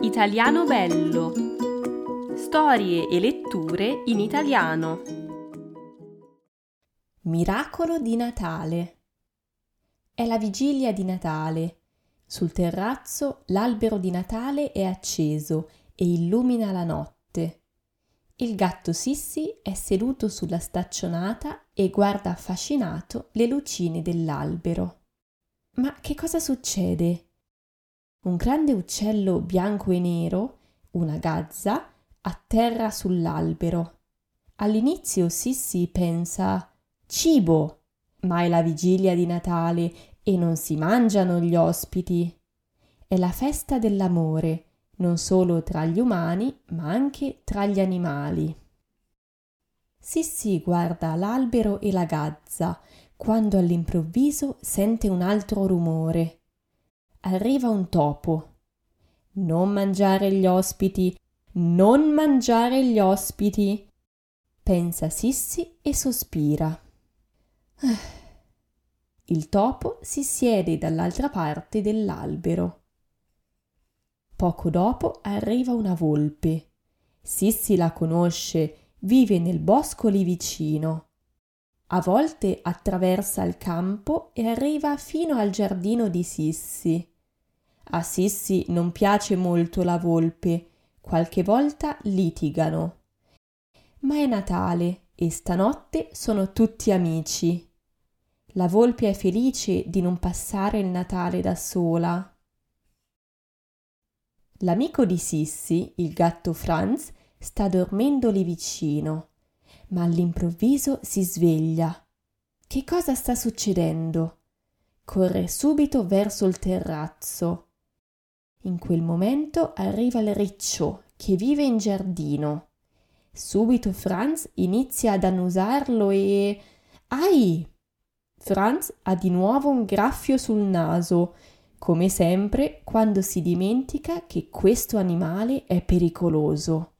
Italiano Bello. Storie e letture in italiano. Miracolo di Natale. È la vigilia di Natale. Sul terrazzo l'albero di Natale è acceso e illumina la notte. Il gatto Sissi è seduto sulla staccionata e guarda affascinato le lucine dell'albero. Ma che cosa succede? Un grande uccello bianco e nero, una gazza, atterra sull'albero. All'inizio Sissi pensa cibo, ma è la vigilia di Natale e non si mangiano gli ospiti. È la festa dell'amore, non solo tra gli umani, ma anche tra gli animali. Sissi guarda l'albero e la gazza, quando all'improvviso sente un altro rumore arriva un topo. Non mangiare gli ospiti, non mangiare gli ospiti. Pensa Sissi e sospira. Il topo si siede dall'altra parte dell'albero. Poco dopo arriva una volpe. Sissi la conosce, vive nel bosco lì vicino. A volte attraversa il campo e arriva fino al giardino di Sissi. A Sissi non piace molto la volpe, qualche volta litigano. Ma è Natale e stanotte sono tutti amici. La volpe è felice di non passare il Natale da sola. L'amico di Sissi, il gatto Franz, sta dormendo lì vicino, ma all'improvviso si sveglia. Che cosa sta succedendo? Corre subito verso il terrazzo. In quel momento arriva il riccio che vive in giardino. Subito Franz inizia ad annusarlo e. Ai! Franz ha di nuovo un graffio sul naso, come sempre quando si dimentica che questo animale è pericoloso.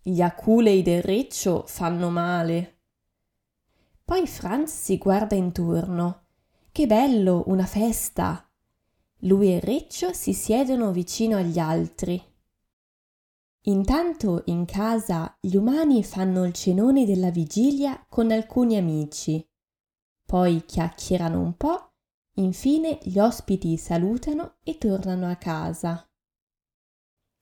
Gli aculei del riccio fanno male. Poi Franz si guarda intorno. Che bello, una festa! Lui e Riccio si siedono vicino agli altri. Intanto in casa gli umani fanno il cenone della vigilia con alcuni amici. Poi chiacchierano un po', infine gli ospiti salutano e tornano a casa.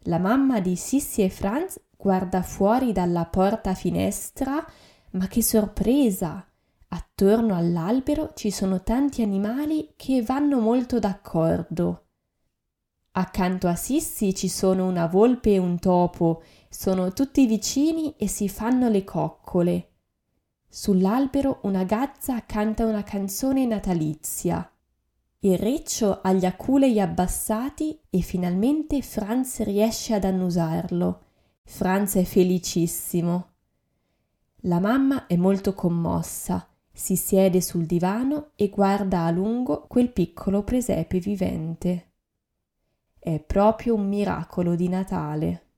La mamma di Sissi e Franz guarda fuori dalla porta finestra, ma che sorpresa! Attorno all'albero ci sono tanti animali che vanno molto d'accordo. Accanto a Sissi ci sono una volpe e un topo, sono tutti vicini e si fanno le coccole. Sull'albero una gazza canta una canzone natalizia. Il riccio ha gli aculei abbassati e finalmente Franz riesce ad annusarlo. Franz è felicissimo. La mamma è molto commossa si siede sul divano e guarda a lungo quel piccolo presepe vivente. È proprio un miracolo di Natale.